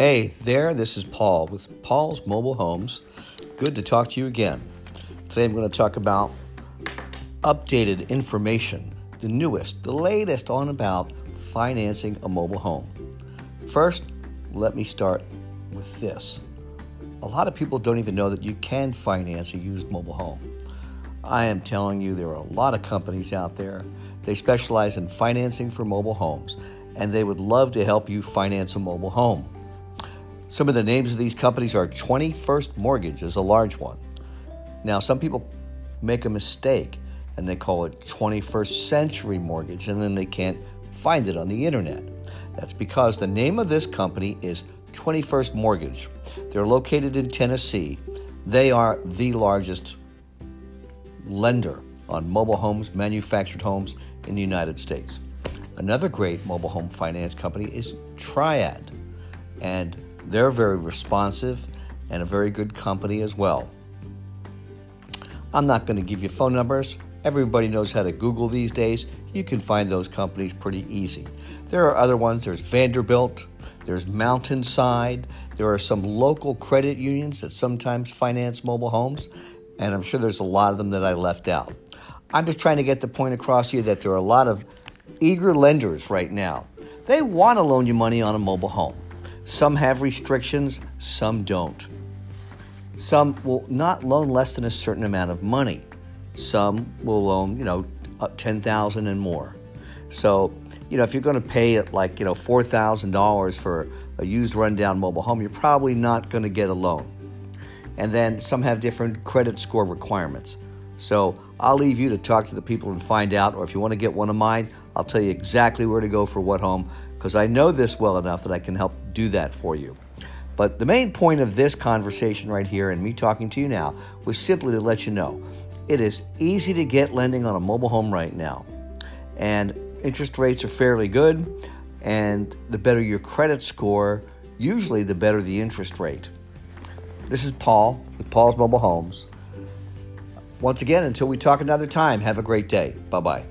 Hey there, this is Paul with Paul's Mobile Homes. Good to talk to you again. Today I'm going to talk about updated information, the newest, the latest on about financing a mobile home. First, let me start with this. A lot of people don't even know that you can finance a used mobile home. I am telling you, there are a lot of companies out there. They specialize in financing for mobile homes, and they would love to help you finance a mobile home. Some of the names of these companies are 21st Mortgage is a large one. Now, some people make a mistake and they call it 21st Century Mortgage, and then they can't find it on the internet. That's because the name of this company is 21st Mortgage. They're located in Tennessee. They are the largest lender on mobile homes, manufactured homes in the United States. Another great mobile home finance company is Triad, and they're very responsive and a very good company as well. I'm not going to give you phone numbers. Everybody knows how to Google these days. You can find those companies pretty easy. There are other ones. There's Vanderbilt, there's Mountainside, there are some local credit unions that sometimes finance mobile homes, and I'm sure there's a lot of them that I left out. I'm just trying to get the point across to you that there are a lot of eager lenders right now. They want to loan you money on a mobile home. Some have restrictions, some don't. Some will not loan less than a certain amount of money. Some will loan, you know, up 10,000 and more. So, you know, if you're going to pay it like, you know, $4,000 for a used rundown mobile home, you're probably not going to get a loan. And then some have different credit score requirements. So, I'll leave you to talk to the people and find out or if you want to get one of mine, I'll tell you exactly where to go for what home because I know this well enough that I can help do that for you. But the main point of this conversation right here and me talking to you now was simply to let you know it is easy to get lending on a mobile home right now. And interest rates are fairly good. And the better your credit score, usually the better the interest rate. This is Paul with Paul's Mobile Homes. Once again, until we talk another time, have a great day. Bye bye.